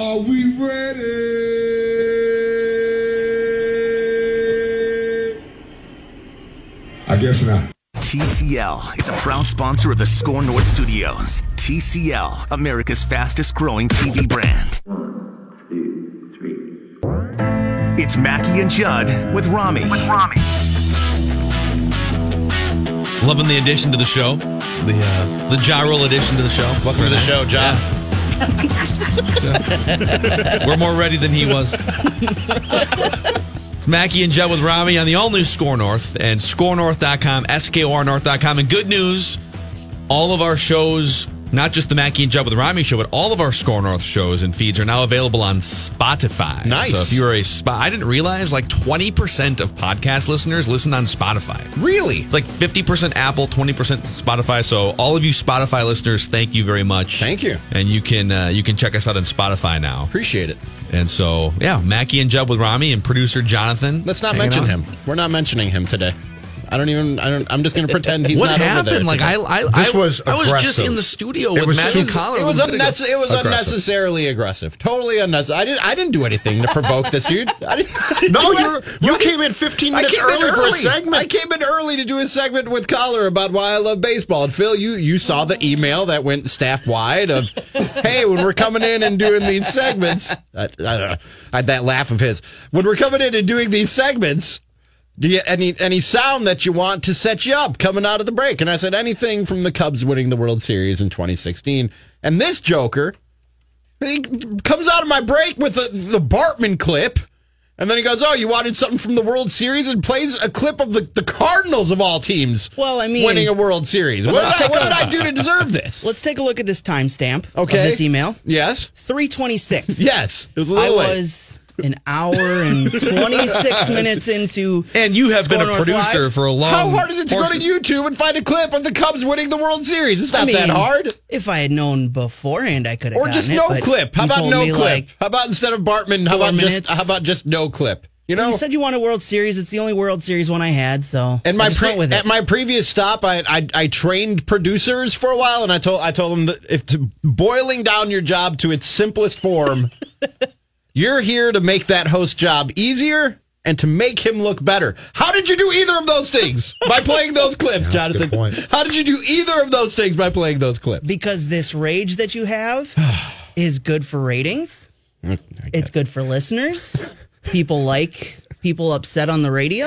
Are we ready? I guess not. TCL is a proud sponsor of the SKOR North Studios. TCL, America's fastest growing TV brand. One, two, three. It's Mackie and Judd with Rami. With Rami. Loving the addition to the show, the uh, the Ja Rule addition to the show. Welcome to the show, John. We're more ready than he was. It's Mackie and Judd with Rami on the all new SKOR North and scorenorth.com, SKORnorth.com. And good news, all of our shows, not just the Mackie and Judd with Rami show, but all of our SKOR North shows and feeds are now available on Spotify. Nice. So if you're a spot, I didn't realize like 20% of podcast listeners listen on Spotify. Really? It's like 50% Apple, 20% Spotify. So all of you Spotify listeners, thank you very much. Thank you. And you can uh, you can check us out on Spotify now. Appreciate it. And so yeah, Mackie and Judd with Rami and producer Jonathan. Let's not mention out. him. We're not mentioning him today. I don't even. I don't. I'm just going to pretend he's What not over there. happened? Like today. I, I, This I, was I was just in the studio It with was Matthew super- Collar. It was, unnecess- it was Aggressive. unnecessarily aggressive. Totally unnecessary. I didn't. I didn't do anything to provoke this dude. I didn't, I didn't No, you're, you came in 15 minutes came in early for a segment. I came in early to do a segment with Coller about why I love baseball. And Phil, you you saw the email that went staff wide of, hey, when we're coming in and doing these segments, I, I don't know, I had that laugh of his. When we're coming in and doing these segments, do you any any sound that you want to set you up coming out of the break? And I said anything from the Cubs winning the World Series in 2016. And this Joker he comes out of my break with the, the Bartman clip. And then he goes, "Oh, you wanted something from the World Series?" and plays a clip of the, the Cardinals of all teams. Well, I mean- winning a World Series. What, did I, what did I do to deserve this? Let's take a look at this timestamp Okay. of this email. Yes, 326. yes. It was a I little late. was an hour and 26 minutes into. And you have been a producer Live. for a long. How hard is it to go to YouTube and find a clip of the Cubs winning the World Series? It's not I mean, that hard. If I had known beforehand, I could have gotten it. Or just no but clip. How about no clip? like, how about instead of Bartman? How four about just how about just no clip? You know, You said you want a World Series. It's the only World Series one I had, so And I my just pre- went with it. at my previous stop, I, I I trained producers for a while, and I told I told them that if to, boiling down your job to its simplest form, you're here to make that host job easier and to make him look better. How did you do either of those things by playing those clips, that's a Jonathan? good point. How did you do either of those things by playing those clips? because this rage that you have is good for ratings. It's good for listeners. People like people upset on the radio.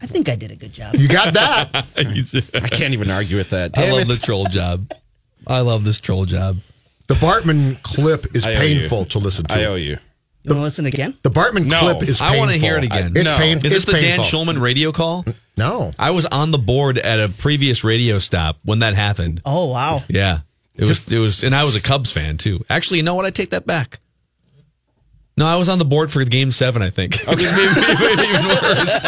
I think I did a good job. You got that. I can't even argue with that. I love it. the troll job. I love this troll job. The Bartman clip is I you. painful to listen to. I owe you. You want to listen again? The Bartman No. clip is painful. I want to hear it again. It's No. painful. Is this it's the Dan painful. Shulman radio call? No. I was on the board at a previous radio stop when that happened. Oh wow! Yeah. It was it was and I was a Cubs fan too. Actually, you know what? I take that back. No, I was on the board for game seven, I think. Okay. maybe even worse.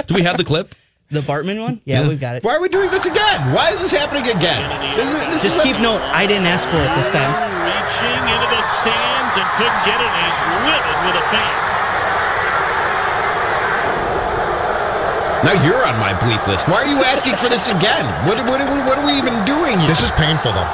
Do we have the clip? The Bartman one? Yeah, we've got it. Why are we doing this again? Why is this happening again? This is- this Just is keep note. I didn't ask for it this time. Reaching into the stands and couldn't get it, and he's livid with a fan. Now you're on my bleep list. Why are you asking for this again? What, what, what, what are we even doing? This is painful, though.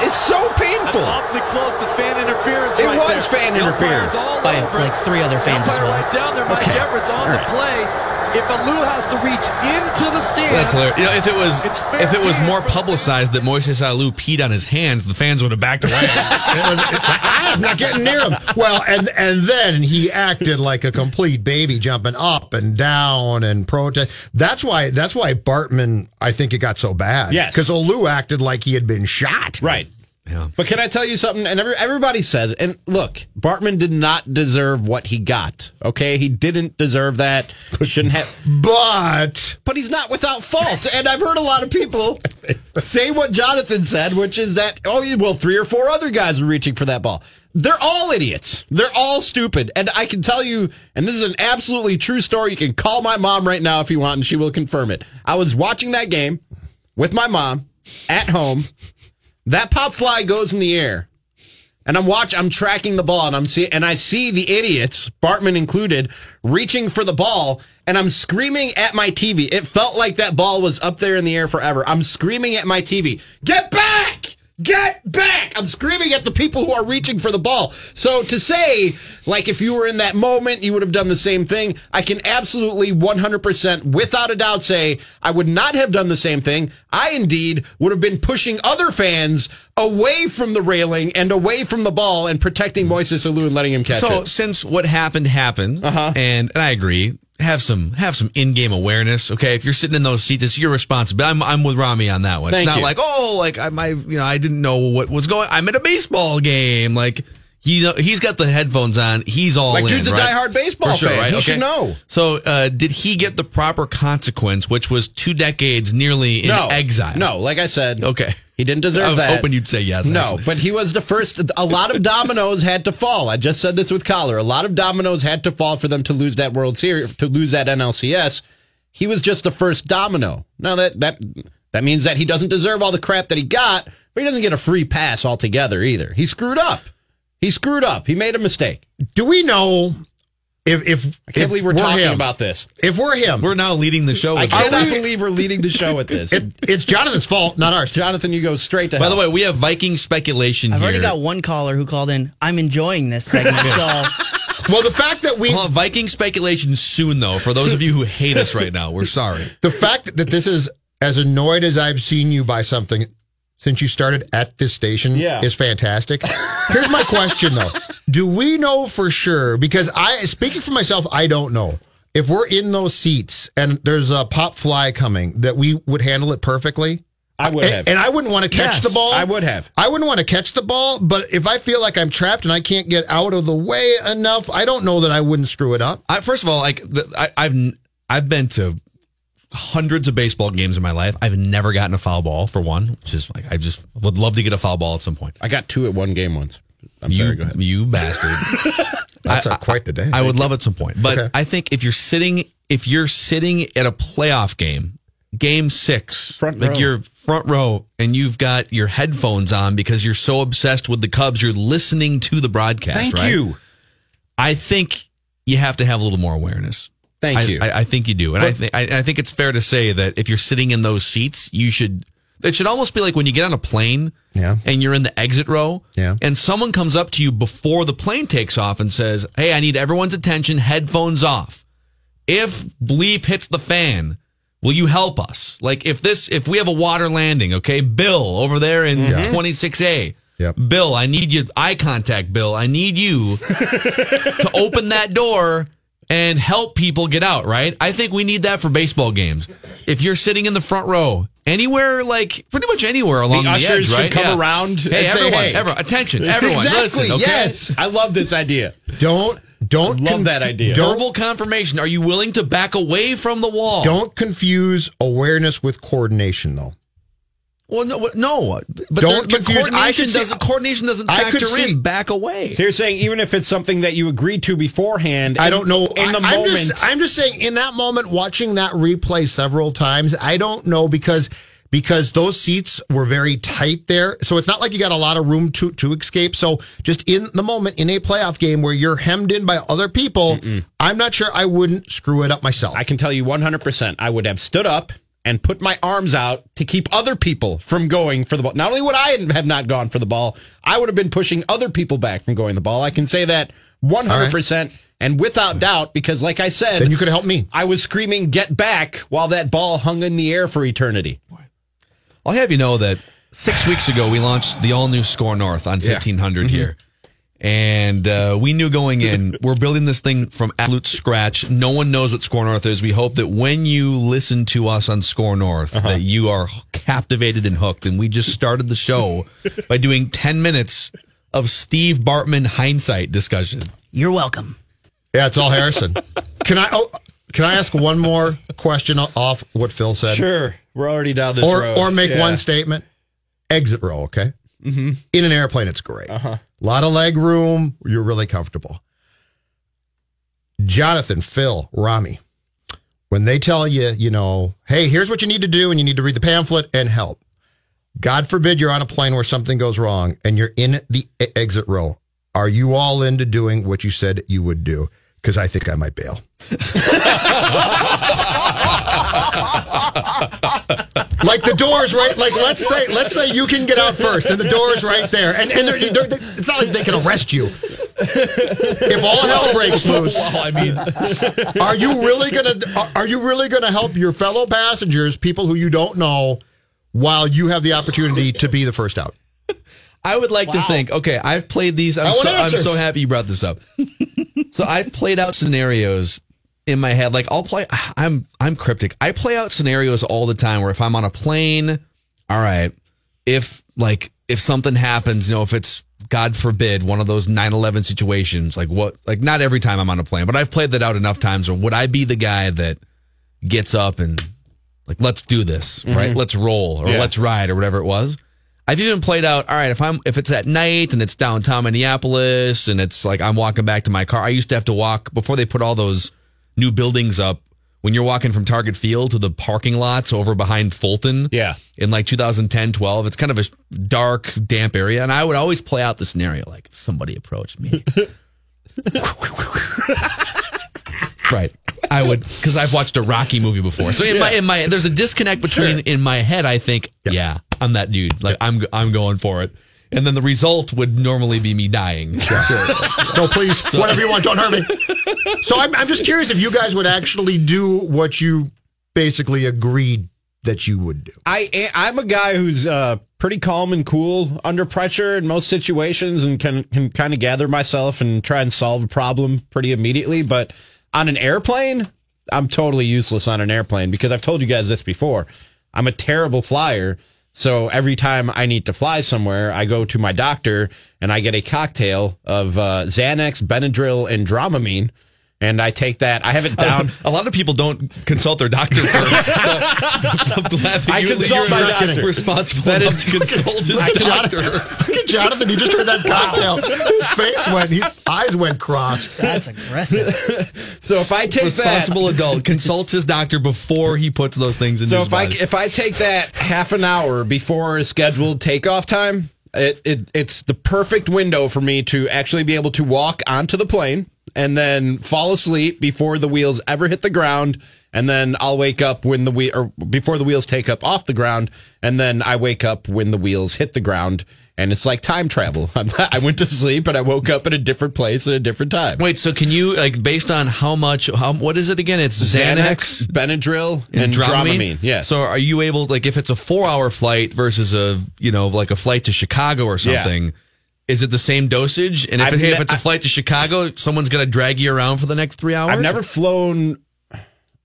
It's so painful. Awfully close to fan interference. It right was there. fan The interference. all By over like three other fans as well. right down there. Mike Okay. Everitt's on All the right. play. If a Lou has to reach into the stands, That's hilarious. You know, if it was if it was more publicized that Moises Alou peed on his hands, the fans would have backed away. Ah, I'm not getting near him. Well, and and then he acted like a complete baby, jumping up and down and protest. That's why that's why Bartman. I think it got so bad. Yes. because Alou acted like he had been shot. Right. But can I tell you something? And every, everybody says, and look, Bartman did not deserve what he got. Okay, he didn't deserve that. Shouldn't have. But But he's not without fault. And I've heard a lot of people say what Jonathan said, which is that oh, well, three or four other guys were reaching for that ball. They're all idiots. They're all stupid. And I can tell you, and this is an absolutely true story. You can call my mom right now if you want, and she will confirm it. I was watching that game with my mom at home. That pop fly goes in the air. And I'm watch I'm tracking the ball and I'm see and I see the idiots, Bartman included, reaching for the ball and I'm screaming at my TV. It felt like that ball was up there in the air forever. I'm screaming at my TV. Get back! Get back! I'm screaming at the people who are reaching for the ball. So to say, like, if you were in that moment, you would have done the same thing, I can absolutely 100% without a doubt say I would not have done the same thing. I indeed would have been pushing other fans away from the railing and away from the ball and protecting Moises Alou and letting him catch so it. So since what happened happened, Uh-huh. and, and I agree, have some have some in game awareness. Okay, if you're sitting in those seats, it's your responsibility. I'm I'm with Rami on that one. Thank it's not you. like oh, like I my you know I didn't know what was going. I'm at a baseball game. Like he know, he's got the headphones on. He's all Like, in, dude's a right? diehard baseball sure, fan. right? He should know. So uh, did he get the proper consequence, which was two decades nearly in no exile? No, like I said, Okay. He didn't deserve that. I was that. hoping you'd say yes, No, actually. but he was the first. A lot of dominoes had to fall. I just said this with Coller. A lot of dominoes had to fall for them to lose that World Series, to lose that NLCS. He was just the first domino. Now that that that means that he doesn't deserve all the crap that he got, but he doesn't get a free pass altogether either. He screwed up. He screwed up. He made a mistake. do we know if if I can't if believe we're, talking him, about this. if we're him? We're now leading the show. I cannot this. believe we're leading the show with this. it, it's Jonathan's fault, not ours. Jonathan, you go straight to By hell. the way, we have Viking speculation I've here. already got one caller who called in. I'm enjoying this segment. so Well, the fact that we We'll Viking speculation soon, though. For those of you who hate us right now, we're sorry. the fact that this is as annoyed as I've seen you by something since you started at this station Yeah. is fantastic. Here's my question though. Do we know for sure because I speaking for myself I don't know. If we're in those seats and there's a pop fly coming that we would handle it perfectly? I would And, have. and I wouldn't want to catch Yes, the ball. I would have. I wouldn't want to catch the ball, but if I feel like I'm trapped and I can't get out of the way enough, I don't know that I wouldn't screw it up. I, first of all, like the, I, I've I've been to hundreds of baseball games in my life. I've never gotten a foul ball for one, which is like I just would love to get a foul ball at some point. I got two at one game once. I'm you, sorry. Go ahead. you bastard. That's uh, I- a, quite the day. I would love at some point, but Okay. I think if you're sitting, if you're sitting at a playoff game, game six, Front like row. you're front row, and you've got your headphones on because you're so obsessed with the Cubs, you're listening to the broadcast. Thank right? you. I think you have to have a little more awareness. Thank I, you. I, I think you do, and I think I, I think it's fair to say that if you're sitting in those seats, you should. It should almost be like when you get on a plane, Yeah. and you're in the exit row, Yeah. and someone comes up to you before the plane takes off and says, "Hey, I need everyone's attention. Headphones off. If bleep hits the fan." Will you help us? Like if this, if we have a water landing, okay, Bill over there in mm-hmm. 26A. Yep. Bill, I need you eye contact, Bill. I need you to open that door and help people get out, right? I think we need that for baseball games. If you're sitting in the front row, anywhere like pretty much anywhere along the, ushers edge, should right? come around Hey, and say, everyone, "Hey." everyone, attention, everyone, exactly. listen, okay? Yes. I love this idea. Don't don't Love that idea. Don't Verbal confirmation. Are you willing to back away from the wall? don't confuse awareness with coordination though. Well, no, no. But, Don't there- but confuse- coordination could see- doesn't. Coordination doesn't I could factor see- in. Back away. So you're saying even if it's something that you agreed to beforehand, I don't know. In the I, am moment, just I'm just saying in that moment watching that replay several times, I don't know because because those seats were very tight there. So it's not like you got a lot of room to to escape. So just in the moment in a playoff game where you're hemmed in by other people, I'm not sure I wouldn't screw it up myself. I can tell you 100. percent I would have stood up and put my arms out to keep other people from going for the ball. Not only would I have not gone for the ball, I would have been pushing other people back from going the ball. I can say that 100% and without doubt because like I said, Then you could help me. I was screaming get back while that ball hung in the air for eternity. I'll have you know that six weeks ago we launched the all new SKOR North on Yeah. 1500 mm-hmm. here. And uh, we knew going in, we're building this thing from absolute scratch. No one knows what SKOR North is. We hope that when you listen to us on SKOR North, that you are captivated and hooked. And we just started the show by doing 10 minutes of Steve Bartman hindsight discussion. You're welcome. Yeah, it's all Harrison. can I? Oh, can I ask one more question off what Phil said? Sure. We're already down this or road. or make Yeah. one statement. Exit row, okay. Mhm. In an airplane, it's great. Uh-huh. A lot of leg room. You're really comfortable. Jonathan, Phil, Rami, when they tell you, you know, hey, here's what you need to do, and you need to read the pamphlet and help. God forbid you're on a plane where something goes wrong and you're in the exit row. Are you all into doing what you said you would do? Because I think I might bail. like the doors right like let's say let's say you can get out first and the door's right there. And, and they're, they're, it's not like they can arrest you. If all hell breaks loose Well, I mean, are you really gonna are- are you really gonna help your fellow passengers people who you don't know while you have the opportunity to be the first out? I would like to think, okay, I've played these. I'm, so, I'm so happy you brought this up. so I've played out scenarios in my head. Like I'll play, I'm, I'm cryptic. I play out scenarios all the time where if I'm on a plane, all right, if like, if something happens, you know, if it's God forbid, one of those 9-11 situations, like what, like not every time I'm on a plane, but I've played that out enough times. Or would I be the guy that gets up and like, let's do this, mm-hmm. right? Let's roll or Yeah. let's ride or whatever it was. I've even played out. All right, if I'm if it's at night and it's downtown Minneapolis and it's like I'm walking back to my car. I used to have to walk before they put all those new buildings up. When you're walking from Target Field to the parking lots over behind Fulton, Yeah. in like 2010, 12, it's kind of a dark, damp area, and I would always play out the scenario like if somebody approached me, right? I would because I've watched a Rocky movie before. So in my in my there's a disconnect between in my head. I think yeah, I'm that dude. Like I'm I'm going for it. And then the result would normally be me dying. Sure. no please whatever you want don't hurt me so I'm, I'm just curious if you guys would actually do what you basically agreed that you would do I I'm a guy who's uh, pretty calm and cool under pressure in most situations, and can can kind of gather myself and try and solve a problem pretty immediately. But on an airplane, I'm totally useless on an airplane because I've told you guys this before. I'm a terrible flyer. So every time I need to fly somewhere, I go to my doctor and I get a cocktail of uh, Xanax, Benadryl, and Dramamine. And I take that. I have it down. A lot of people don't consult their doctor first. So I'm glad that I you, consult my doctor. responsible That enough is- to consult his Look doctor. Jonathan, look at Jonathan. He just heard that cocktail. His face went, his eyes went crossed. That's aggressive. So if I take that, Responsible adult consults his doctor before he puts those things in So his if I if I take that half an hour before a scheduled takeoff time, it, it it's the perfect window for me to actually be able to walk onto the plane and then fall asleep before the wheels ever hit the ground, and then I'll wake up when the wheel or before the wheels take up off the ground, and then I wake up when the wheels hit the ground. And it's like time travel. I went to sleep and I woke up at a different place at a different time. Wait, so can you like based on how much? How what is it again? It's Xanax, Benadryl, and, Dramamine. Yes. So are you able like if it's a four hour flight versus a you know like a flight to Chicago or Yeah. Is it the same dosage? And if, it, hey, if it's a flight to Chicago, someone's going to drag you around for the next three hours. I've never flown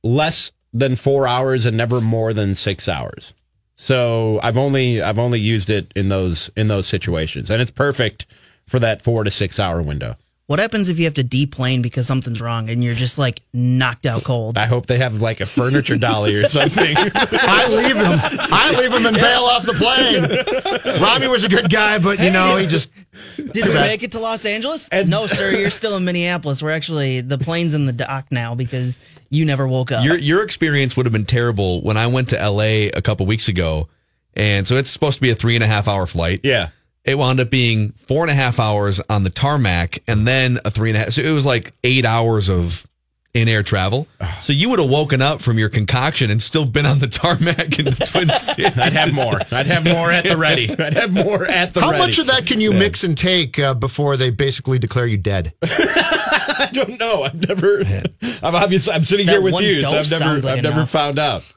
less than four hours and never more than six hours. So I've only I've only used it in those in those situations, and it's perfect for that four to six hour window. What happens if you have to deplane because something's wrong and you're just like knocked out cold? I hope they have like a furniture dolly or something. I leave him. I leave him and bail off the plane. Robbie was a good guy, but you know he just. Did we make it to Los Angeles? no, sir. You're still in Minneapolis. We're actually the plane's in the dock now because you never woke up. Your your experience would have been terrible when I went to L.A. a couple weeks ago, and so it's supposed to be a three and a half hour flight. yeah. It wound up being four and a half hours on the tarmac, and then a three and a half. So it was like eight hours of in air travel. So you would have woken up from your concoction and still been on the tarmac in the Twin Cities. I'd have more. I'd have more at the ready. I'd have more at the How ready. much of that can you mix and take uh, before they basically declare you dead? Don't know. I've never. I'm obviously. I'm sitting That here with you, so I've never. like I've never enough. found out.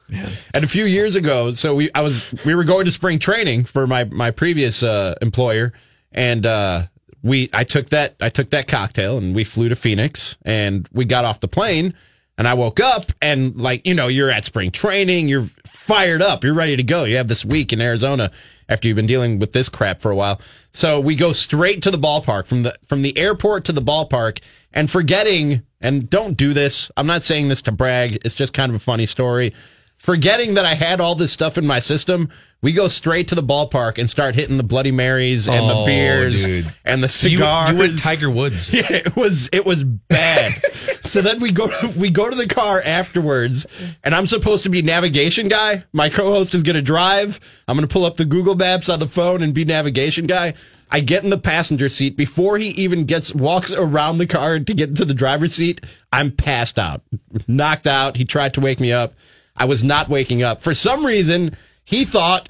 And a few years ago, so we I was we were going to spring training for my my previous uh, employer, and uh, we I took that I took that cocktail and we flew to Phoenix, and we got off the plane. And I woke up and like, you know, you're at spring training, you're fired up, you're ready to go. You have this week in Arizona after you've been dealing with this crap for a while. So we go straight to the ballpark from the from the airport to the ballpark and forgetting and don't do this. I'm not saying this to brag. It's just kind of a funny story. Forgetting that I had all this stuff in my system, we go straight to the ballpark and start hitting the Bloody Marys and the Oh, beers dude. and the So you, cigars. you went Tiger Woods. Yeah, it was it was bad. so then we go we go to the car afterwards, and I'm supposed to be navigation guy. My co-host is going to drive. I'm going to pull up the Google Maps on the phone and be navigation guy. I get in the passenger seat before he even gets walks around the car to get into the driver's seat. I'm passed out, knocked out. He tried to wake me up. I was not waking up for some reason. He thought,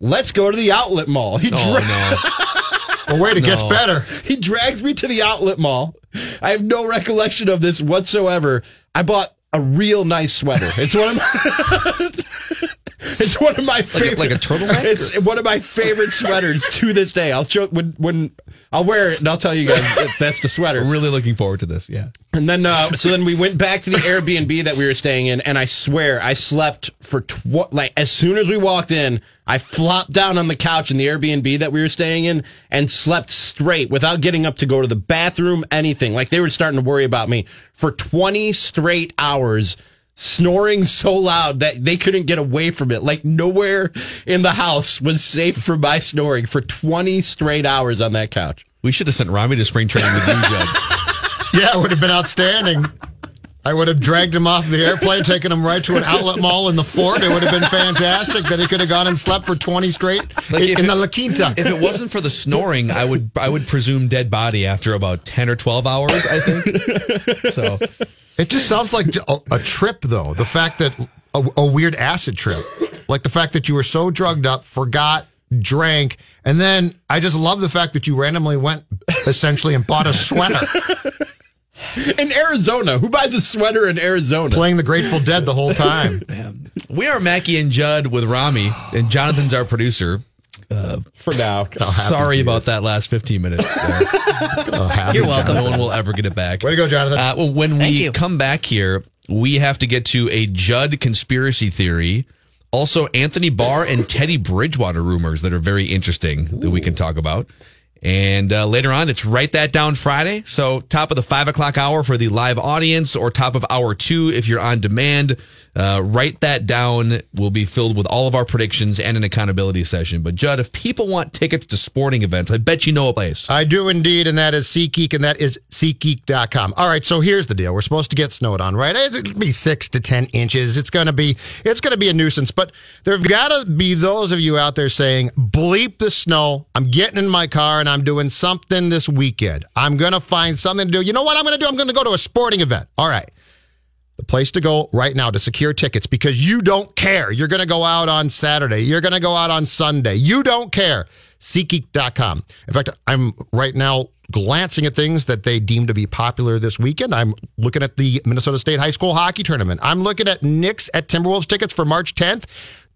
"Let's go to the outlet mall." He Oh, dra- no. Well, wait, it gets better. he drags me to the outlet mall. I have no recollection of this whatsoever. I bought a real nice sweater. It's one of my It's one of my favorite like a turtleneck, It's one of my favorite sweaters to this day. I'll show when when I'll wear it and I'll tell you guys that that's the sweater. Really looking forward to this. Yeah. And then, uh, so then we went back to the Airbnb that we were staying in, and I swear I slept for tw- like as soon as we walked in, I flopped down on the couch in the Airbnb that we were staying in and slept straight without getting up to go to the bathroom, anything. Like they were starting to worry about me for 20 straight hours. Snoring so loud that they couldn't get away from it. Like nowhere in the house was safe from my snoring for 20 straight hours on that couch. We should have sent Rami to spring training with you, Judd. Yeah, it would have been outstanding. I would have dragged him off the airplane, taken him right to an outlet mall in the fort. It would have been fantastic that he could have gone and slept for 20 straight Like, in, in it- the La Quinta. If it wasn't for the snoring, I would I would presume dead body after about ten or twelve hours. I think. So It just sounds like a, a trip, though. The fact that a, a weird acid trip, like the fact that you were so drugged up, forgot, drank, and then I just love the fact that you randomly went essentially and bought a sweater, In Arizona, who buys a sweater in Arizona? playing the Grateful Dead the whole time. we are Mackie and Judd with Rami, and Jonathan's our producer. For now. Sorry about that last fifteen minutes. Oh, happy You're welcome. no one will ever get it back. Way to go, Jonathan. Uh, well, when Thank we you. come back here, we have to get to a Judd conspiracy theory. Also, Anthony Barr and Teddy Bridgewater rumors that are very interesting that we can talk about. And uh, later on, it's Write That Down Friday. So, top of the five o'clock hour for the live audience, or top of hour two if you're on demand. Uh, write that down will be filled with all of our predictions and an accountability session. But, Judd, if people want tickets to sporting events, I bet you know a place. I do indeed, and that is SeatGeek, and that is SeatGeek.com. All right, so here's the deal: we're supposed to get snowed on, right? It'll be six to ten inches. It's gonna be, it's gonna be a nuisance. But there've got to be those of you out there saying, "Bleep the snow! I'm getting in my car and I'm doing something this weekend. I'm gonna find something to do. You know what I'm gonna do? I'm gonna go to a sporting event. All right." The place to go right now to secure tickets because you don't care. You're going to go out on Saturday. You're going to go out on Sunday. You don't care. SeatGeek.com. In fact, I'm right now glancing at things that they deem to be popular this weekend. I'm looking at the Minnesota State High School hockey tournament. I'm looking at Knicks at Timberwolves tickets for March 10th.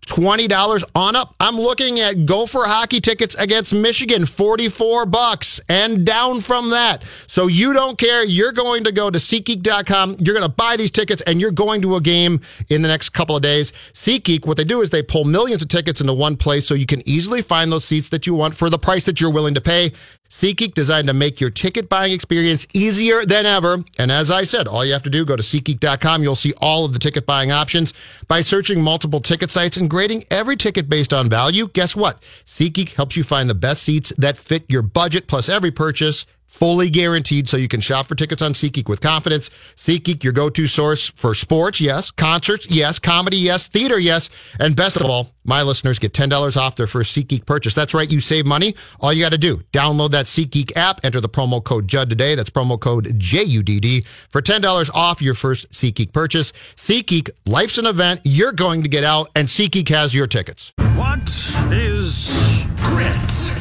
$20 on up. I'm looking at Gopher hockey tickets against Michigan, 44 bucks and down from that. So you don't care. You're going to go to SeatGeek.com. You're going to buy these tickets and you're going to a game in the next couple of days. SeatGeek, what they do is they pull millions of tickets into one place so you can easily find those seats that you want for the price that you're willing to pay. SeatGeek designed to make your ticket buying experience easier than ever. And as I said, all you have to do, go to SeatGeek.com. You'll see all of the ticket buying options by searching multiple ticket sites and grading every ticket based on value. Guess what? SeatGeek helps you find the best seats that fit your budget. Plus, every purchase fully guaranteed so you can shop for tickets on SeatGeek with confidence. SeatGeek, your go-to source for sports, yes, concerts, yes, comedy, yes, theater, yes, and best of all, my listeners get $10 off their first SeatGeek purchase. That's right, you save money. All you got to do, download that SeatGeek app, enter the promo code JUDD today. That's promo code J-U-D-D for $10 off your first SeatGeek purchase. SeatGeek, life's an event. You're going to get out, and SeatGeek has your tickets. What?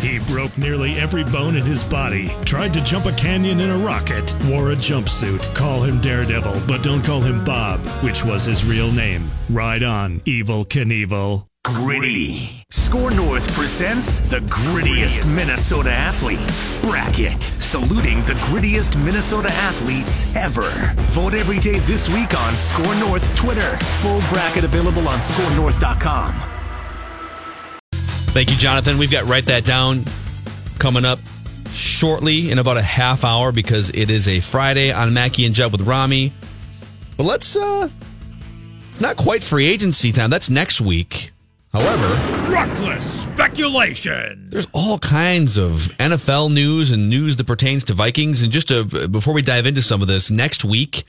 He broke nearly every bone in his body, tried to jump a canyon in a rocket, wore a jumpsuit. Call him Daredevil, but don't call him Bob, which was his real name. Ride on, Evel Knievel. Gritty. SKOR North presents the grittiest Minnesota athletes bracket, saluting the grittiest Minnesota athletes ever. Vote every day this week on SKOR North Twitter. Full bracket available on scorenorth.com. Thank you, Jonathan. We've got Write That Down coming up shortly in about a half hour because it is a Friday on Mackie and Judd with Rami. But let's, uh, it's not quite free agency time. That's next week. However, Reckless speculation. there's all kinds of NFL news and news that pertains to Vikings. And just to, before we dive into some of this, next week,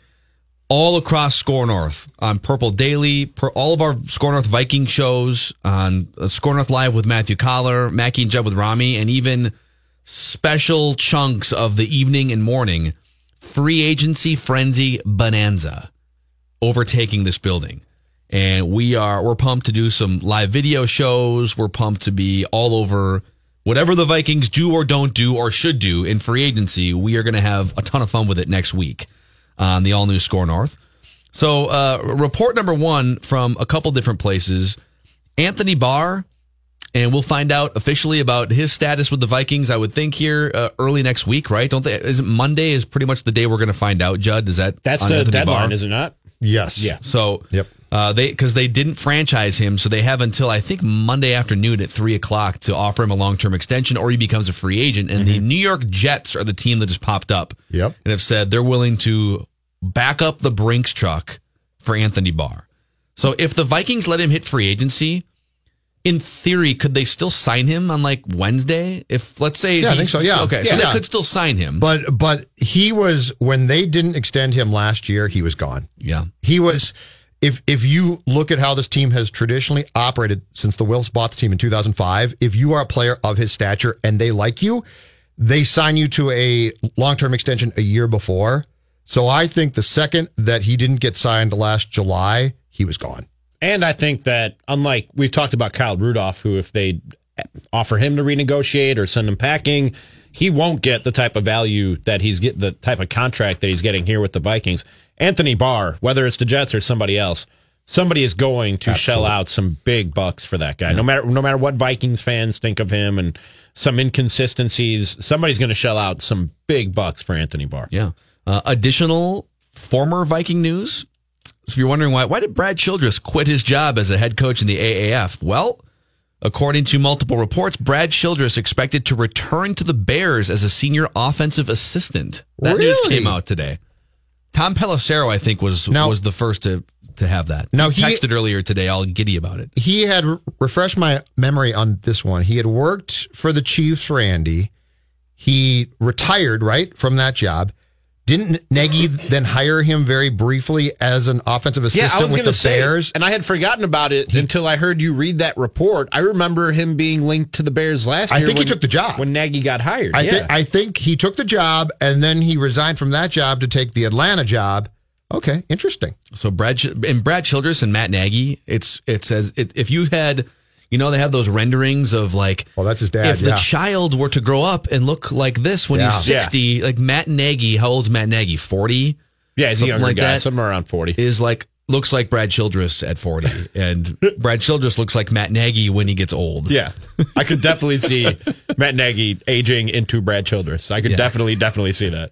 all across SKOR North on Purple Daily, per, all of our SKOR North Viking shows on uh, SKOR North Live with Matthew Coller, Mackie and Jeb with Rami, and even special chunks of the evening and morning free agency frenzy bonanza overtaking this building. And we are we're pumped to do some live video shows. We're pumped to be all over whatever the Vikings do or don't do or should do in free agency. We are going to have a ton of fun with it next week on the all new SKOR North. So, uh, report number one from a couple different places Anthony Barr, and we'll find out officially about his status with the Vikings. I would think here uh, early next week, right? Don't they? Is it Monday? Is pretty much the day we're going to find out. Judd, is that That's the Anthony deadline, Barr? is it not? Yes. Yeah. So, Yep. Uh, they because they didn't franchise him, so they have until I think Monday afternoon at three o'clock to offer him a long term extension, or he becomes a free agent. And the New York Jets are the team that just popped up, Yep. and have said they're willing to back up the Brinks truck for Anthony Barr. So if the Vikings let him hit free agency, in theory, could they still sign him on like Wednesday? If let's say, Yeah, I think so, yeah. okay, so Yeah. they could still sign him. But but he was when they didn't extend him last year, he was gone. yeah, He was if if you look at how this team has traditionally operated since the Wilfs bought the team in 2005, if you are a player of his stature and they like you, they sign you to a long-term extension a year before. So I think the second that he didn't get signed last July, he was gone. And I think that unlike we've talked about Kyle Rudolph, who if they offer him to renegotiate or send him packing, he won't get the type of value that he's get the type of contract that he's getting here with the Vikings. Anthony Barr, whether it's the Jets or somebody else, somebody is going to shell out some big bucks for that guy. No matter no matter what Vikings fans think of him and some inconsistencies, somebody's going to shell out some big bucks for Anthony Barr. Yeah. Uh, additional former Viking news. So if you're wondering why, why did Brad Childress quit his job as a head coach in the AAF? Well, according to multiple reports, Brad Childress expected to return to the Bears as a senior offensive assistant. That news came out today. Tom Pelissero, I think, was Now- was the first to to have that. Now, he he- texted earlier today, all giddy about it. he had refreshed my memory on this one. He had worked for the Chiefs for Andy. He retired right from that job. Didn't Nagy then hire him very briefly as an offensive assistant with gonna the Bears? and I had forgotten about it until I heard you read that report. I remember him being linked to the Bears last I year. think he took the job. when Nagy got hired. I yeah. think I think he took the job and then he resigned from that job to take the Atlanta job. Okay, interesting. So Brad and Brad Childress and Matt Nagy, it's it says it, if you had, you know, they have those renderings of like, Oh, that's his dad, If the child were to grow up and look like this when he's Yeah. sixty, like Matt Nagy, how old's Matt Nagy? Forty? yeah, he's a younger like guy, that. somewhere around forty. Is like looks like Brad Childress at forty, and Brad Childress looks like Matt Nagy when he gets old. Yeah, I could definitely see Matt Nagy aging into Brad Childress. I could Yeah. definitely, definitely see that.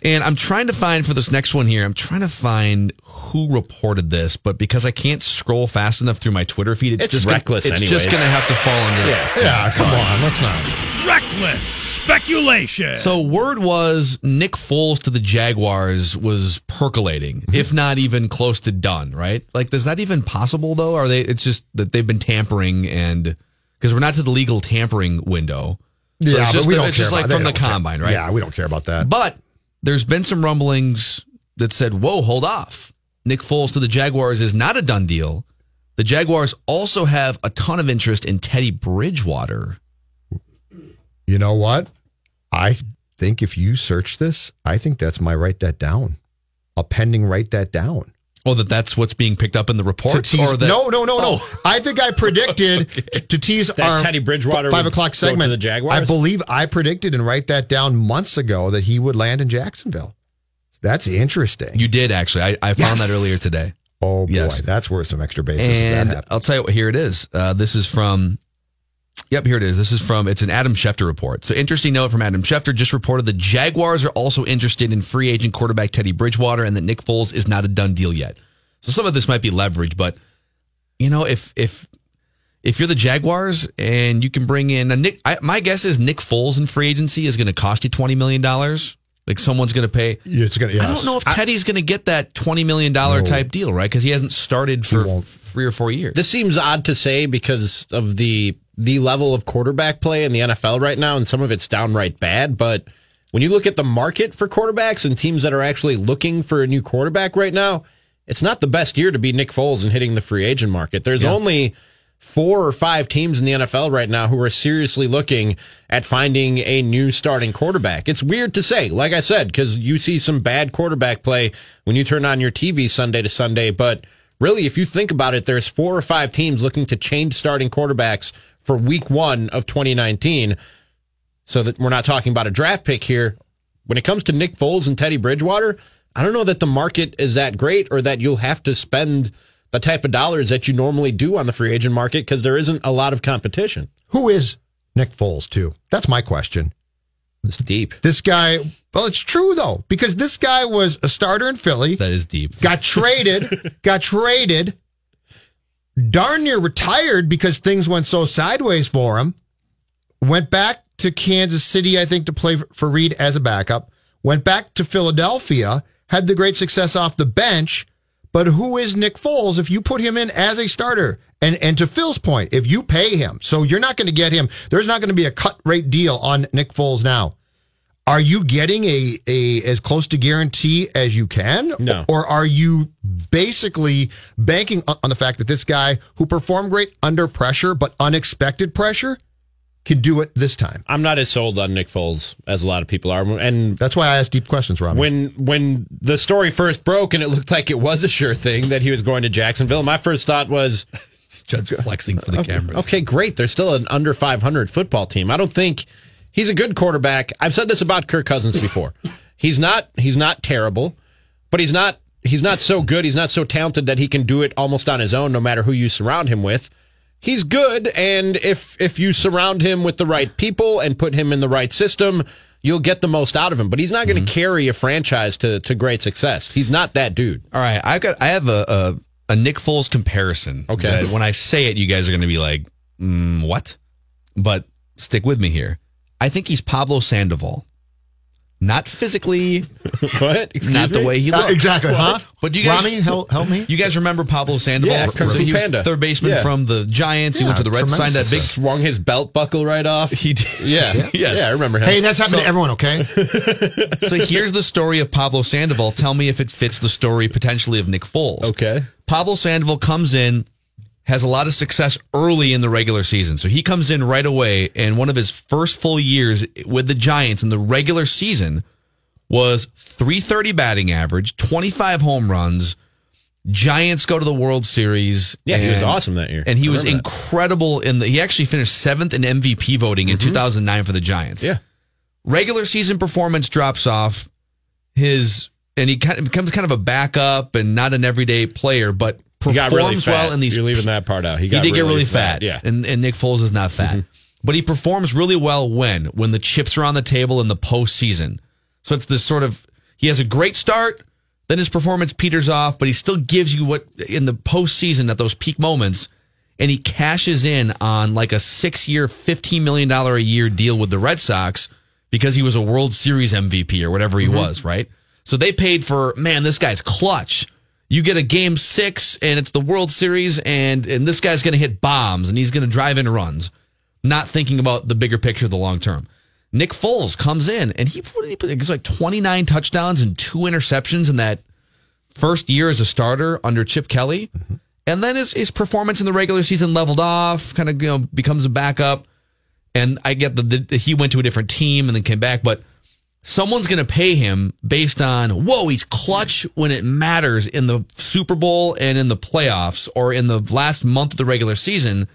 And I'm trying to find for this next one here, I'm trying to find who reported this, but because I can't scroll fast enough through my Twitter feed, it's, It's just reckless Gonna, it's just going to have to fall under. Yeah, come on, let's not. Reckless speculation. So word was Nick Foles to the Jaguars was percolating, Mm-hmm. if not even close to done. Right? Like, is that even possible though? Are they? It's just that they've been tampering and because we're not to the legal tampering window. So yeah, it's just, but we the- don't it's care just like about- from the don't care. combine, right? Yeah, we don't care about that. But there's been some rumblings that said, whoa, hold off. Nick Foles to the Jaguars is not a done deal. The Jaguars also have a ton of interest in Teddy Bridgewater. You know what? I think if you search this, I think that's my write that down. A pending write that down. Oh, that that's what's being picked up in the To reports? tease- or that, no, no, no, no. Oh. I think I predicted t- to tease That our Teddy Bridgewater f- five o'clock go to segment. the Jaguars? I believe I predicted and write that down months ago that he would land in Jacksonville. That's interesting. You did actually. I, I found that earlier today. oh boy, Yes. that's worth some extra basis. if that And. I'll tell you what, here it is. Uh, this is from, yep, here it is. This is from, it's an Adam Schefter report. So, interesting note from Adam Schefter just reported the Jaguars are also interested in free agent quarterback Teddy Bridgewater and that Nick Foles is not a done deal yet. So, some of this might be leverage, but, you know, if, if, if you're the Jaguars and you can bring in a Nick, I, my guess is Nick Foles in free agency is going to cost you $20 million. Like someone's going to pay. it's gonna. I don't know if Teddy's going to get that $20 million type deal, right? Because he hasn't started for three or four years. This seems odd to say because of the the level of quarterback play in the NFL right now, and some of it's downright bad. But when you look at the market for quarterbacks and teams that are actually looking for a new quarterback right now, it's not the best year to be Nick Foles and hitting the free agent market. There's only four or five teams in the NFL right now who are seriously looking at finding a new starting quarterback. It's weird to say, like I said, because you see some bad quarterback play when you turn on your TV Sunday to Sunday. But really, if you think about it, there's four or five teams looking to change starting quarterbacks for week one of 2019. So that we're not talking about a draft pick here. When it comes to Nick Foles and Teddy Bridgewater, I don't know that the market is that great or that you'll have to spend the type of dollars that you normally do on the free agent market because there isn't a lot of competition. Who is Nick Foles? Too. That's my question. It's deep. This guy. Well, it's true though because this guy was a starter in Philly. That is deep. got traded, got traded, darn near retired because things went so sideways for him. Went back to Kansas City, I think, to play for Reid as a backup. Went back to Philadelphia, had the great success off the bench. But who is Nick Foles if you put him in as a starter? And and to Phil's point, if you pay him, so you're not going to get him. There's not going to be a cut rate deal on Nick Foles now. Are you getting a, a as close to guarantee as you can? No. Or are you basically banking on on the fact that this guy who performed great under pressure but unexpected pressure can do it this time? I'm not as sold on Nick Foles as a lot of people are. And That's why I asked deep questions, Rob. when when the story first broke and it looked like it was a sure thing that he was going to Jacksonville, my first thought was, Judd's flexing for the cameras. okay, great. They're still an under 500 football team. I don't think he's a good quarterback. I've said this about Kirk Cousins before. He's not he's not terrible, but he's not he's not so good. He's not so talented that he can do it almost on his own, no matter who you surround him with. He's good, and if if you surround him with the right people and put him in the right system, you'll get the most out of him. But he's not going to carry a franchise to to great success. He's not that dude. All right, I've got. I have a a, a Nick Foles comparison. Okay. when I say it, you guys are going to be like, mm, "What?" But stick with me here. I think he's Pablo Sandoval, not physically, What? Excuse not the way he Uh, looks. exactly, huh? But you guys, Rami, help, help me. you guys remember Pablo Sandoval? Yeah, Kung So he was Panda. third baseman Yeah. from the Giants. he went to the Reds, signed that big. tremendous. Swung his belt buckle right off. He did. Yeah. Yes. Yeah, I remember him. Hey, that's happened to everyone, okay? So here's the story of Pablo Sandoval. Tell me if it fits the story potentially of Nick Foles. Okay. Pablo Sandoval comes in, has a lot of success early in the regular season. So he comes in right away, and one of his first full years with the Giants in the regular season was 330 batting average, 25 home runs. Giants go to the World Series. Yeah, he was awesome that year. And he was remember that. incredible in the he actually finished seventh in MVP voting in 2009 for the Giants Mm-hmm. Yeah. regular season performance drops off. His and he kind of becomes kind of a backup and not an everyday player, but performs really fat. well in these. You're leaving that part out. He, he got did get really fat, Yeah. Mm-hmm. And and Nick Foles is not fat, but he performs really well when when the chips are on the table in the postseason. So it's this sort of he has a great start, then his performance peters off, but he still gives you what in the postseason at those peak moments. And he cashes in on like a six year, $15 million a year deal with the Red Sox because he was a World Series MVP or whatever he Mm-hmm. was, right? So they paid for, man, this guy's clutch. You get a game six and it's the World Series and, and this guy's going to hit bombs and he's going to drive in runs. not thinking about the bigger picture, the long term. Nick Foles comes in and he put, he put it's like 29 touchdowns and two interceptions in that first year as a starter under Chip Kelly. Mm-hmm. And then his, his performance in the regular season leveled off, kind of you know becomes a backup. And I get that he went to a different team and then came back, but someone's going to pay him based on whoa, he's clutch when it matters in the Super Bowl and in the playoffs or in the last month of the regular season,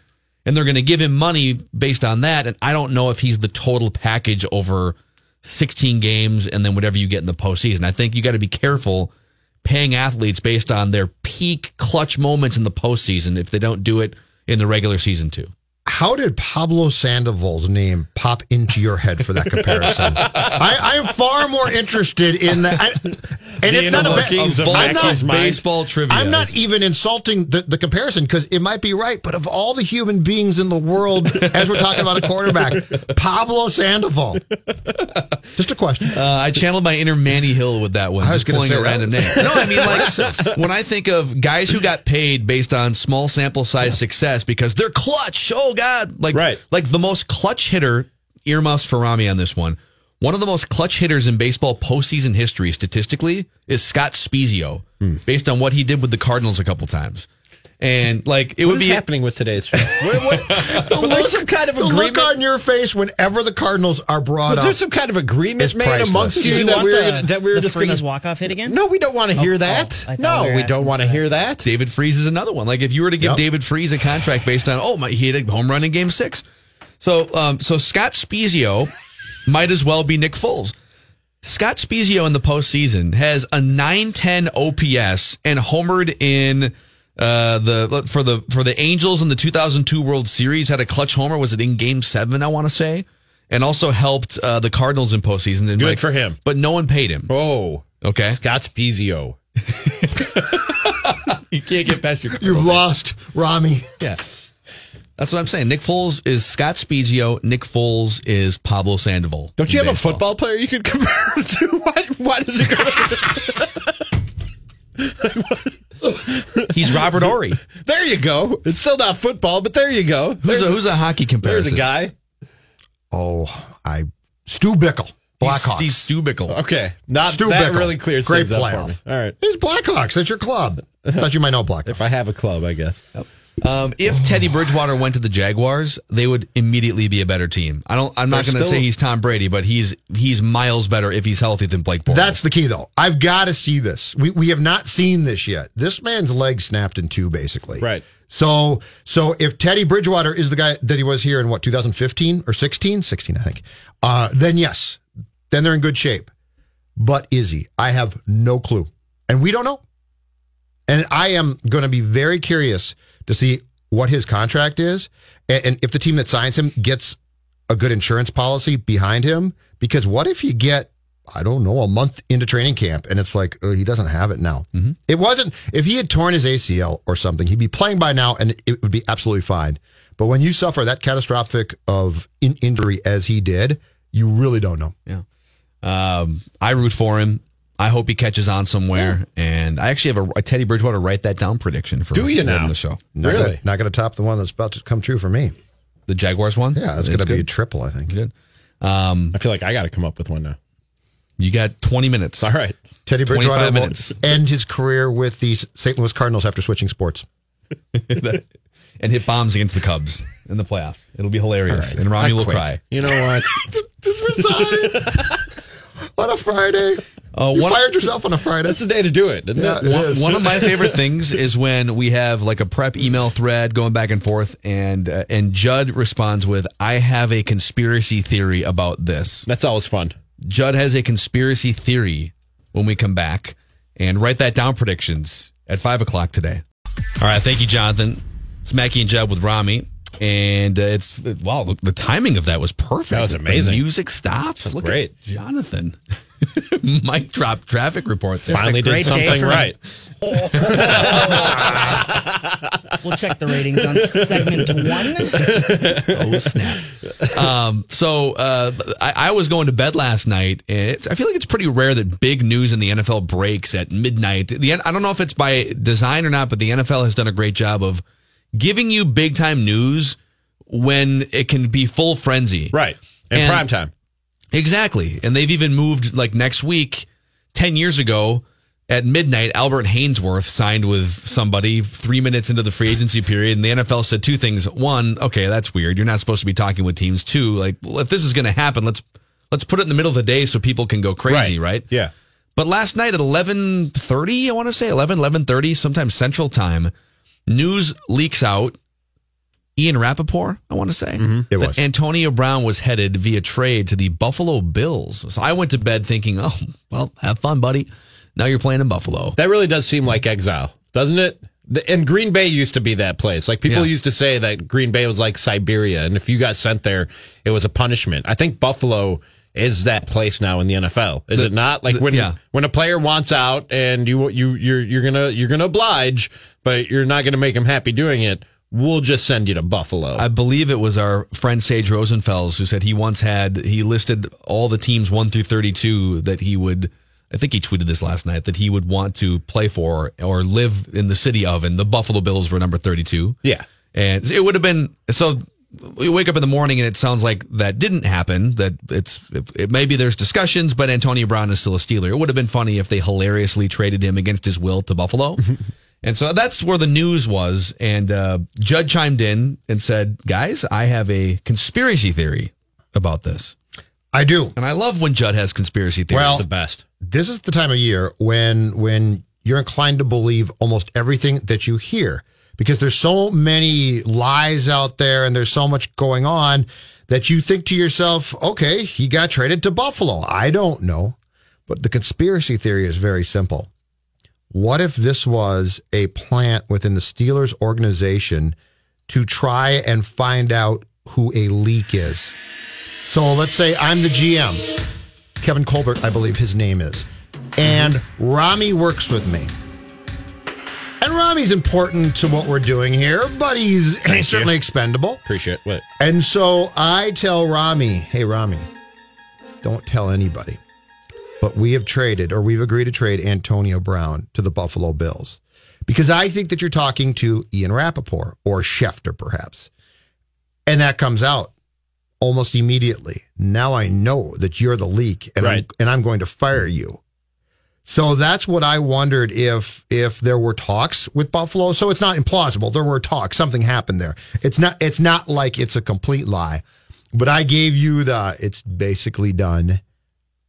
and they're going to give him money based on that. And I don't know if he's the total package over 16 games and then whatever you get in the postseason. I think you got to be careful paying athletes based on their peak clutch moments in the postseason if they don't do it in the regular season too. How did Pablo Sandoval's name pop into your head for that comparison? I, I am far more interested in that. I, and The it's not a inner bad, of I'm not, Baseball trivia. I'm not even insulting the, the comparison because it might be right, but of all the human beings in the world, as we're talking about a quarterback, Pablo Sandoval. Just a question. Uh, I channeled my inner Manny Hill with that one. I was just gonna pulling say a that. random name. No, I mean like when I think of guys who got paid based on small sample size success because they're clutch. Oh God, like Right. like the most clutch hitter. Earmuffs for Rami on this one. One of the most clutch hitters in baseball postseason history, statistically, is Scott Spiezio, Hmm. based on what he did with the Cardinals a couple times. And like it What would is be happening with today's show? What- what- The was there some kind of the agreement? look on your face whenever the Cardinals are brought was up. there some kind of agreement made priceless. amongst you, you that want we were the, gonna- that we were the just Freese going to? walk off hit again? No, we don't want to hear oh, that. I thought no, we we don't want to hear that. David Freese is another one. Like if you were to give Yep. David Freese a contract based on oh my he hit a home run in Game Six, so um so Scott Spiezio might as well be Nick Foles. Scott Spiezio in the postseason has a 910 OPS and homered in uh the for the for the Angels in the 2002 World Series had a clutch homer was it in game 7 I want to say and also helped uh, the Cardinals in postseason and Good like- for him. but no one paid him Oh, okay Scott Spiezio. you can't get past your You've lost, Rami. Yeah. That's what I'm saying. Nick Foles is Scott Spiezio. Nick Foles is Pablo Sandoval. Don't you in have a football player you could compare him to? Why, why does it go? He's Robert Horry. there you go. It's still not football, but there you go. Who's a, There's- who's a hockey There's comparison? a guy. Oh, I Stu Bickle, Blackhawks. He's, he's Stu Bickle. Okay, not Stu that Bickle. really clears Great playoff. All right, He's Blackhawks. That's your club. Thought you might know Blackhawks. if I have a club, I guess. Um, if Teddy Bridgewater went to the Jaguars, they would immediately be a better team. I don't. I'm not They're going to say he's Tom Brady, but he's he's miles better if he's healthy than Blake Bortles. That's the key, though. I've got to see this. We we have not seen this yet. This man's leg snapped in two, basically. Right. So so if Teddy Bridgewater is the guy that he was here in what 2015 or 16, 16, I think, uh, then yes, then they're in good shape. But is he? I have no clue, and we don't know. And I am going to be very curious to see what his contract is, and, and if the team that signs him gets a good insurance policy behind him. Because what if you get I don't know, a month into training camp, and it's like oh, he doesn't have it now. It wasn't if he had torn his ACL or something, he'd be playing by now, and it would be absolutely fine. But when you suffer that catastrophic of in- injury as he did, you really don't know. Yeah. Um, I root for him. I hope he catches on somewhere. And I actually have a, a Teddy Bridgewater write that down prediction for Do you later now? the show. Not Really? gonna, not going to top the one that's about to come true for me. The Jaguars one. Yeah, that's going to be a triple, I think. good. Um, I feel like I got to come up with one now. you got 20 minutes. All right. Teddy 25 Bridgewater will minutes. end his career with the St. Louis Cardinals after switching sports. and hit bombs against the Cubs in the playoff. It'll be hilarious. And Rami will quit. cry. You know what? on a Friday. Uh, you fired yourself on a Friday. That's the day to do it, isn't Yeah, it? One, one of my favorite things is when we have like a prep email thread going back and forth, and uh, and Judd responds with, "I have a conspiracy theory about this." That's always fun. Judd has a conspiracy theory when we come back, and write that down. Predictions at five o'clock today. All right, thank you, Jonathan. It's Mackey and Judd with Rami. And uh, it's wow, look, the timing of that was perfect. That was The amazing. music stops. Look great. at Jonathan. Mic drop traffic report. There. Finally did something for- right. We'll check the ratings on segment one. oh snap! um, so uh, I, I was going to bed last night, and it's, I feel like it's pretty rare that big news in the NFL breaks at midnight. The I don't know if it's by design or not, but the NFL has done a great job of giving you big time news when it can be full frenzy. Right. In And- prime time. Exactly. And they've even moved like next week, 10 years ago at midnight, Albert Haynesworth signed with somebody three minutes into the free agency period. And the NFL said two things. One, okay, that's weird. You're not supposed to be talking with teams. Two, like, well, if this is going to happen, let's, let's put it in the middle of the day so people can go crazy, right? Yeah. But last night at 11:30, I want to say 11 11:30, sometimes central time, news leaks out Ian Rapoport, I want to say, mm-hmm. It that was. Antonio Brown was headed via trade to the Buffalo Bills. So I went to bed thinking, "Oh, well, have fun, buddy. Now you're playing in Buffalo." That really does seem like exile, doesn't it? The, and Green Bay used to be that place. Like people Yeah. used to say that Green Bay was like Siberia, and if you got sent there, it was a punishment. I think Buffalo is that place now in the NFL, is The- it not? Like the- when yeah. when a player wants out and you you you're you're gonna you're gonna oblige, but you're not gonna make him happy doing it. We'll just send you to Buffalo. I believe it was our friend Sage Rosenfels who said he once had he listed all the teams 1 through 32 that he would I think he tweeted this last night that he would want to play for or live in the city of and the Buffalo Bills were number 32. yeah. And it would have been so. We wake up in the morning and it sounds like that didn't happen. That it's it, it maybe there's discussions, but Antonio Brown is still a Steeler. It would have been funny if they hilariously traded him against his will to Buffalo. and so that's where the news was. And uh, Judd chimed in and said, "Guys, I have a conspiracy theory about this." I do. And I love when Judd has conspiracy theories. Well- The best. This is the time of year when when you're inclined to believe almost everything that you hear because there's so many lies out there and there's so much going on that you think to yourself, okay, he got traded to Buffalo. I don't know. But the conspiracy theory is very simple. What if this was a plant within the Steelers organization to try and find out who a leak is? So let's say I'm the GM. Kevin Colbert, I believe his name is. And mm-hmm. Rami works with me. And Rami's important to what we're doing here, but he's you. certainly expendable. Appreciate it. What? And so I tell Rami, hey, Rami, don't tell anybody. But we have traded, or we've agreed to trade Antonio Brown to the Buffalo Bills. Because I think that you're talking to Ian Rapoport or Schefter, perhaps. And that comes out almost immediately. Now I know that you're the leak, and, Right. I'm, and I'm going to fire you. So that's what I wondered if if there were talks with Buffalo. So it's not implausible. There were talks. Something happened there. It's not it's not like it's a complete lie. But I gave you the it's basically done.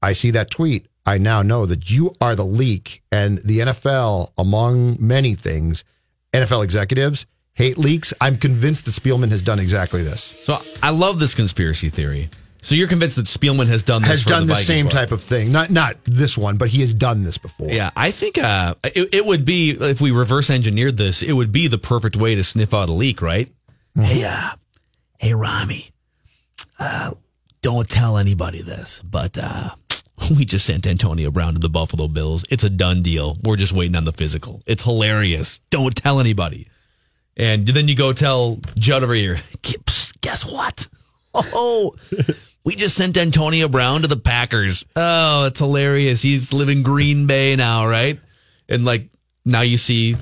I see that tweet. I now know that you are the leak and the NFL among many things, NFL executives hate leaks. I'm convinced that Spielman has done exactly this. So I love this conspiracy theory. So you're convinced that Spielman has done this Has done the Vikings same type of thing. Not not this one, but he has done this before. Yeah, I think uh, it, it would be if we reverse engineered this, it would be the perfect way to sniff out a leak, right? Hey, uh, hey, Rami, uh, don't tell anybody this, but uh, we just sent Antonio Brown to the Buffalo Bills. It's a done deal. We're just waiting on the physical. It's hilarious. Don't tell anybody. And then you go tell Judd over here, guess what? Oh, we just sent Antonio Brown to the Packers. Oh, it's hilarious. He's living Green Bay now, right? And like now you see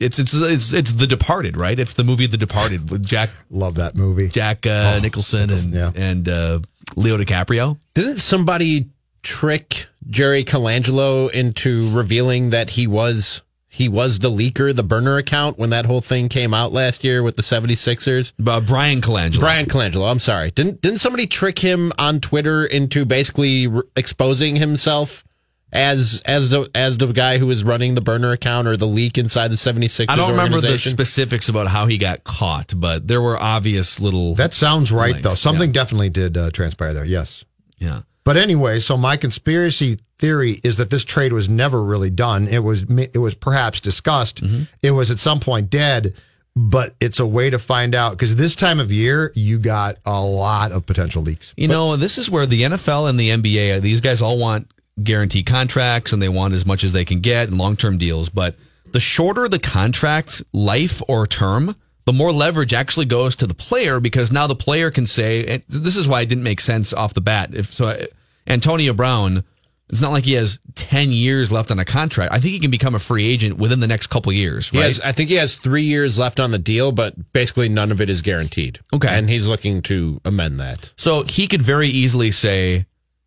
it's it's it's it's The Departed, right? It's the movie The Departed with Jack Love that movie. Jack uh, Oh, Nicholson, and yeah. and uh, Leo DiCaprio. Didn't somebody trick Jerry Colangelo into revealing that he was he was the leaker, the burner account when that whole thing came out last year with the 76ers? Uh, Bryan Colangelo. Bryan Colangelo, I'm sorry. Didn't didn't somebody trick him on Twitter into basically re- exposing himself as as the as the guy who was running the burner account or the leak inside the 76ers I don't remember the specifics about how he got caught, but there were obvious little. That sounds right, links, though. Something yeah. definitely did uh, transpire there. Yes. yeah. But anyway, so my conspiracy theory is that this trade was never really done. It was it was perhaps discussed. Mm-hmm. It was at some point dead, but it's a way to find out because this time of year you got a lot of potential leaks. You know, this is where the NFL and the NBA, these guys all want guaranteed contracts and they want as much as they can get and long term deals. But the shorter the contract life or term, the more leverage actually goes to the player because now the player can say, this is why it didn't make sense off the bat. If so, Antonio Brown It's not like he has 10 years left on a contract. I think he can become a free agent within the next couple years, He right? has, I think he has three years left on the deal, but basically none of it is guaranteed. Okay. And he's looking to amend that. so he could very easily say,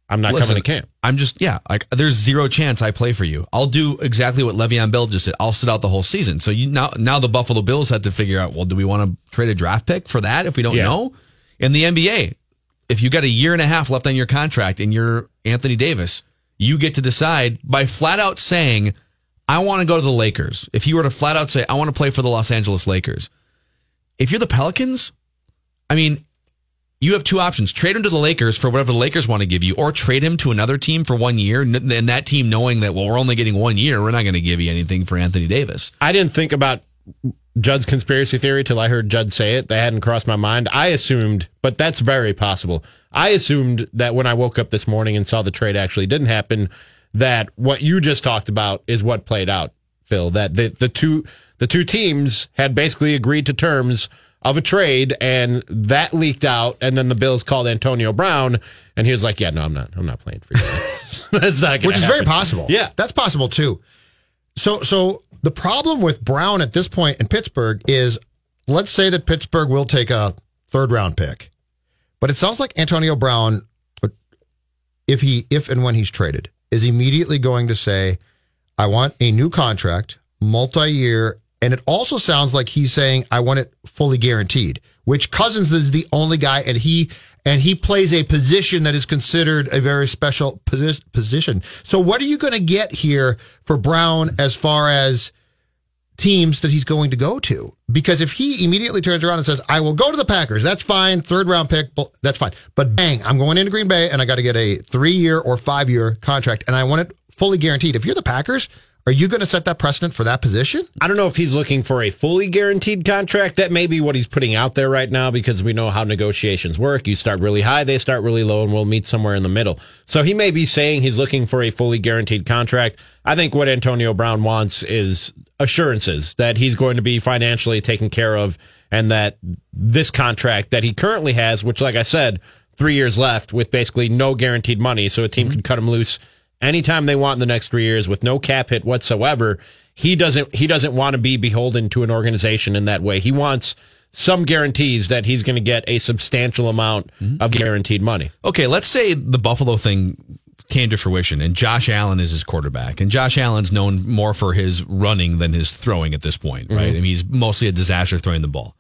I'm not coming to camp. I'm just yeah, like there's zero chance I play for you. I'll do exactly what Le'Veon Bell just did. I'll sit out the whole season. So you now now the Buffalo Bills had to figure out, well, do we want to trade a draft pick for that if we don't Yeah. know? In the NBA, if you got a year and a half left on your contract and you're Anthony Davis, you get to decide by flat out saying, I want to go to the Lakers. If you were to flat out say, I want to play for the Los Angeles Lakers. If you're the Pelicans, I mean, you have two options trade him to the Lakers for whatever the Lakers want to give you, or trade him to another team for one year. And that team knowing that, well, we're only getting one year, we're not going to give you anything for Anthony Davis. I didn't think about Judd's conspiracy theory till I heard Judd say it. That hadn't crossed my mind. I assumed, but that's very possible. I assumed that when I woke up this morning and saw the trade actually didn't happen, that what you just talked about is what played out, Phil. That the, the two the two teams had basically agreed to terms of a trade and that leaked out and then the Bills called Antonio Brown and he was like, Yeah, no, I'm not I'm not playing for you. that's not gonna which is very possible. Yeah. that's possible too. So, so the problem with Brown at this point in Pittsburgh is, let's say that Pittsburgh will take a third round pick, but it sounds like Antonio Brown, if he, if and when he's traded, is immediately going to say, "I want a new contract, multi year." And it also sounds like he's saying, I want it fully guaranteed, which Cousins is the only guy and he, and he plays a position that is considered a very special posi- position. So what are you going to get here for Brown as far as teams that he's going to go to? Because if he immediately turns around and says, I will go to the Packers, that's fine. Third round pick, that's fine. But bang, I'm going into Green Bay and I got to get a three year or five year contract and I want it fully guaranteed. If you're the Packers, are you going to set that precedent for that position? I don't know if he's looking for a fully guaranteed contract. That may be what he's putting out there right now because we know how negotiations work. You start really high, they start really low, and we'll meet somewhere in the middle. So he may be saying he's looking for a fully guaranteed contract. I think what Antonio Brown wants is assurances that he's going to be financially taken care of and that this contract that he currently has, which, like I said, three years left with basically no guaranteed money, so a team mm-hmm. could cut him loose anytime they want in the next three years with no cap hit whatsoever. He doesn't he doesn't want to be beholden to an organization in that way. He wants some guarantees that he's going to get a substantial amount of mm-hmm. guaranteed money. Okay, let's say the Buffalo thing came to fruition and Josh Allen is his quarterback. And Josh Allen's known more for his running than his throwing at this point, mm-hmm. right? I mean, he's mostly a disaster throwing the ball.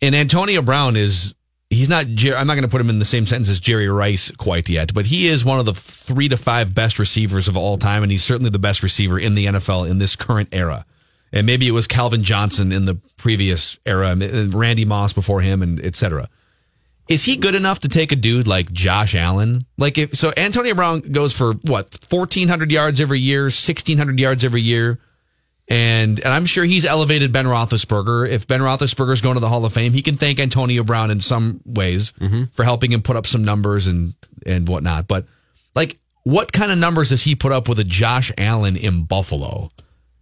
And Antonio Brown is he's not Jer- I'm not going to put him in the same sentence as Jerry Rice quite yet, but he is one of the 3 to 5 best receivers of all time and he's certainly the best receiver in the NFL in this current era. And maybe it was Calvin Johnson in the previous era, and Randy Moss before him and et cetera is he good enough to take a dude like Josh Allen? Like if so, Antonio Brown goes for what fourteen hundred yards every year, sixteen hundred yards every year, and and I'm sure he's elevated Ben Roethlisberger. If Ben Roethlisberger's going to the Hall of Fame, he can thank Antonio Brown in some ways mm-hmm. for helping him put up some numbers and and whatnot. But like, what kind of numbers does he put up with a Josh Allen in Buffalo?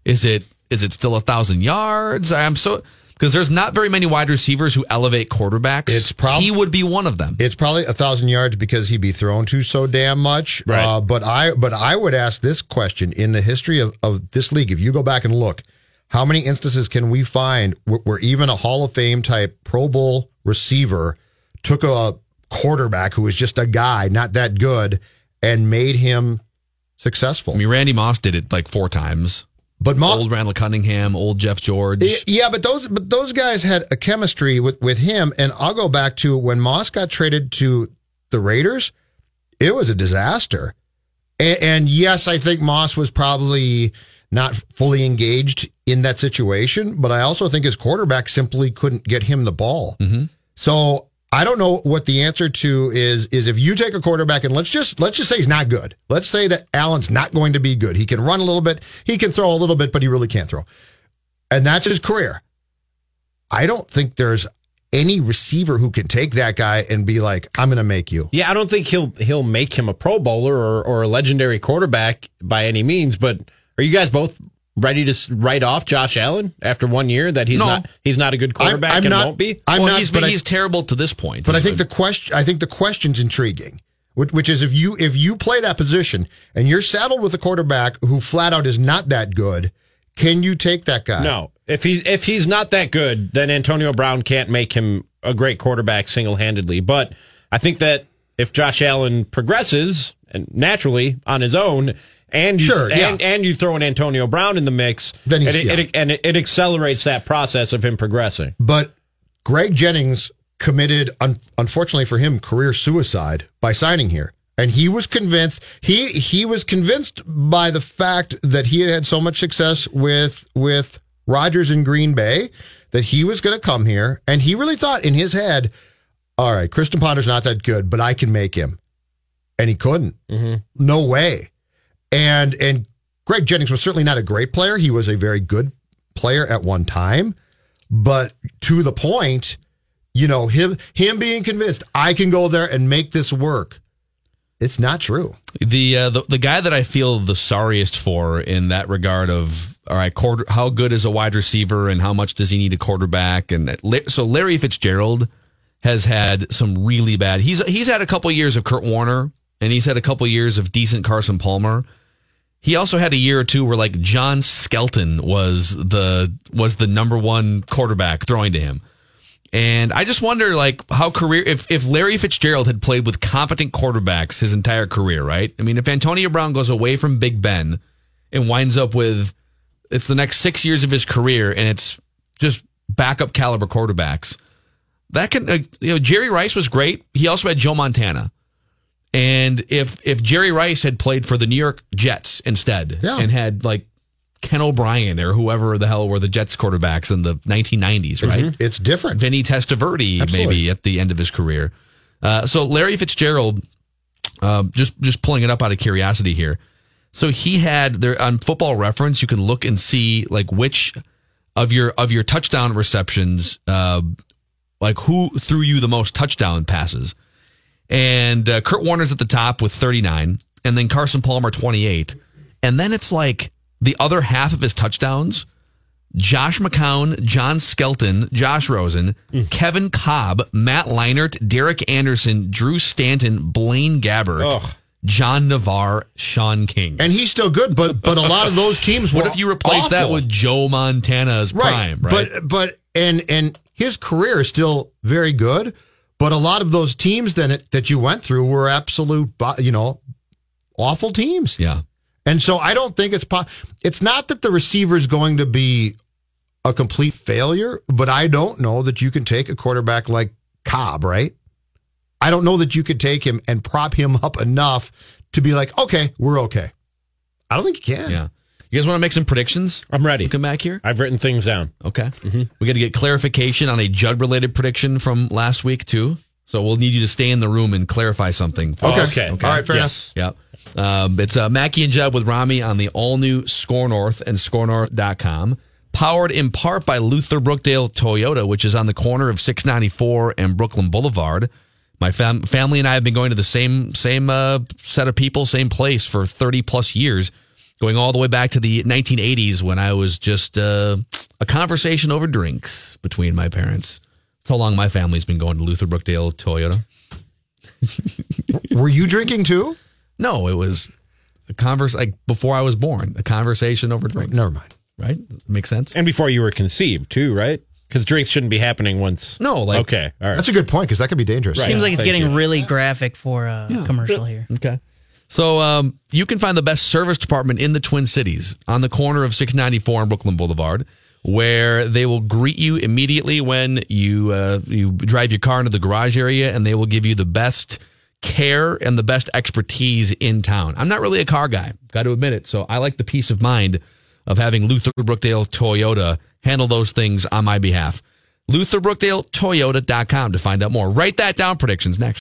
Is it is it still a thousand yards? I'm so because there's not very many wide receivers who elevate quarterbacks. It's prob- he would be one of them. It's probably a thousand yards because he'd be thrown to so damn much. Right. Uh, but I but I would ask this question in the history of, of this league. If you go back and look, how many instances can we find where, where even a Hall of Fame type Pro Bowl receiver took a quarterback who was just a guy, not that good, and made him successful? I mean, Randy Moss did it like four times. But Mo- Old Randall Cunningham, old Jeff George. Yeah, but those but those guys had a chemistry with with him, and I'll go back to when Moss got traded to the Raiders. It was a disaster, and, and yes, I think Moss was probably not fully engaged in that situation, but I also think his quarterback simply couldn't get him the ball. Mm-hmm. So I don't know what the answer to is. Is if you take a quarterback and let's just let's just say he's not good. Let's say that Allen's not going to be good. He can run a little bit, he can throw a little bit, but he really can't throw and that's his career. I don't think there's any receiver who can take that guy and be like, I'm going to make you. Yeah, I don't think he'll he'll make him a Pro Bowler or, or a legendary quarterback by any means. But are you guys both ready to write off Josh Allen after one year that he's No. not he's not a good quarterback I'm and not- won't be? I'm well, not, he's but been, I- he's terrible to this point. But I think the question, I think the question's intriguing. which, which is if you if you play that position and you're saddled with a quarterback who flat out is not that good, can you take that guy? No. If he if he's not that good, then Antonio Brown can't make him a great quarterback single handedly. But I think that if Josh Allen progresses and naturally on his own, and you, Sure, yeah. and, and you throw an Antonio Brown in the mix, Then he's- and, it, yeah. it- and it, it accelerates that process of him progressing. But Greg Jennings committed, un- unfortunately for him, career suicide by signing here. And he was convinced he he was convinced by the fact that he had had so much success with with Rodgers in Green Bay that he was going to come here, and he really thought in his head, "All right, Christian Ponder's not that good, but I can make him," and he couldn't. Mm-hmm. No way. And and Greg Jennings was certainly not a great player. He was a very good player at one time, but to the point, you know, him him being convinced I can go there and make this work. It's not true. The, uh, the the guy that I feel the sorriest for in that regard of all right, quarter, how good is a wide receiver and how much does he need a quarterback? And so Larry Fitzgerald has had some really bad. He's he's had a couple years of Kurt Warner and he's had a couple years of decent Carson Palmer. He also had a year or two where like John Skelton was the was the number one quarterback throwing to him. And I just wonder, like, how career if if Larry Fitzgerald had played with competent quarterbacks his entire career, right? I mean, if Antonio Brown goes away from Big Ben and winds up with it's the next six years of his career, and it's just backup caliber quarterbacks, that can you know Jerry Rice was great. He also had Joe Montana. And if if Jerry Rice had played for the New York Jets instead Yeah. and had like Ken O'Brien or whoever the hell were the Jets quarterbacks in the 1990s, right? It's different. Vinny Testaverde Absolutely. maybe at the end of his career. Uh, so Larry Fitzgerald, um, just just pulling it up out of curiosity here. So he had there on Football Reference. You can look and see like which of your of your touchdown receptions, uh, like who threw you the most touchdown passes. And uh, Kurt Warner's at the top with 39, and then Carson Palmer 28, and then it's like the other half of his touchdowns. Josh McCown, John Skelton, Josh Rosen, Kevin Kolb, Matt Leinart, Derek Anderson, Drew Stanton, Blaine Gabbert, Ugh. John Navarre, Shaun King. And he's still good, but but a lot of those teams. what if you replace that with Joe Montana's prime, right? But but and and his career is still very good. But a lot of those teams then that, that you went through were absolute, you know, awful teams. yeah. And so I don't think it's po- it's not that the receiver is going to be a complete failure, but I don't know that you can take a quarterback like Kolb, right? I don't know that you could take him and prop him up enough to be like, okay, we're okay. I don't think you can. Yeah. You guys want to make some predictions? I'm ready. Come back here. I've written things down. Okay. We got to get clarification on a Judd related prediction from last week, too. So we'll need you to stay in the room and clarify something. for Okay. us. Okay. All right, fair Yes. Yep. Um, it's uh, Mackey and Judd with Rami on the all new SKOR North and skornorth.com. Powered in part by Luther Brookdale Toyota, which is on the corner of 694 and Brooklyn Boulevard. My fam- family and I have been going to the same same uh, set of people, same place for 30 plus years, going all the way back to the 1980s when I was just uh, a conversation over drinks between my parents. That's how long my family's been going to Luther Brookdale Toyota. Were you drinking too? No, it was a converse like before I was born, a conversation over drinks. Never mind. Right? Makes sense? And before you were conceived, too, right? Because drinks shouldn't be happening once. No, like okay, all right. That's a good point because that could be dangerous. Right. Seems like it's Thank getting you. really graphic for a commercial here. Okay. So um, you can find the best service department in the Twin Cities on the corner of 694 and Brooklyn Boulevard, where they will greet you immediately when you uh, you drive your car into the garage area, and they will give you the best care and the best expertise in town. I'm not really a car guy, got to admit it. So I like the peace of mind of having Luther Brookdale Toyota handle those things on my behalf. LutherBrookdaleToyota.com to find out more. Write that down. Predictions next.